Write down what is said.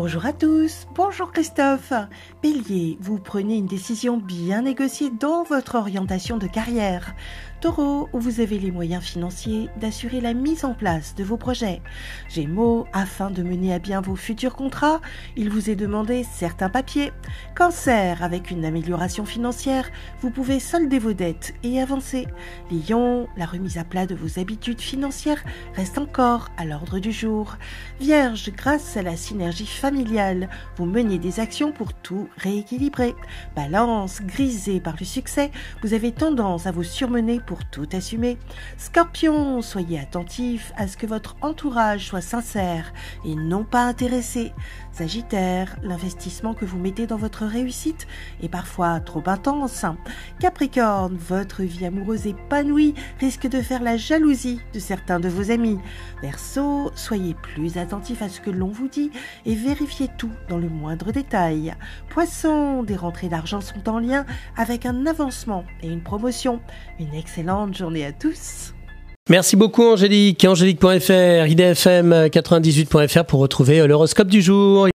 Bonjour à tous, bonjour Christophe. Bélier, vous prenez une décision bien négociée dans votre orientation de carrière. Taureau, vous avez les moyens financiers d'assurer la mise en place de vos projets. Gémeaux, afin de mener à bien vos futurs contrats, il vous est demandé certains papiers. Cancer, avec une amélioration financière, vous pouvez solder vos dettes et avancer. Lion, la remise à plat de vos habitudes financières reste encore à l'ordre du jour. Vierge, grâce à la synergie vous menez des actions pour tout rééquilibrer. Balance, grisée par le succès, vous avez tendance à vous surmener pour tout assumer. Scorpion, soyez attentif à ce que votre entourage soit sincère et non pas intéressé. Sagittaire, l'investissement que vous mettez dans votre réussite est parfois trop intense. Capricorne, votre vie amoureuse épanouie risque de faire la jalousie de certains de vos amis. Verseau, soyez plus attentif à ce que l'on vous dit et vérifiez tout dans le moindre détail. Poisson, des rentrées d'argent sont en lien avec un avancement et une promotion. Une excellente journée à tous. Merci beaucoup Angélique. Angélique.fr, idfm98.fr pour retrouver l'horoscope du jour.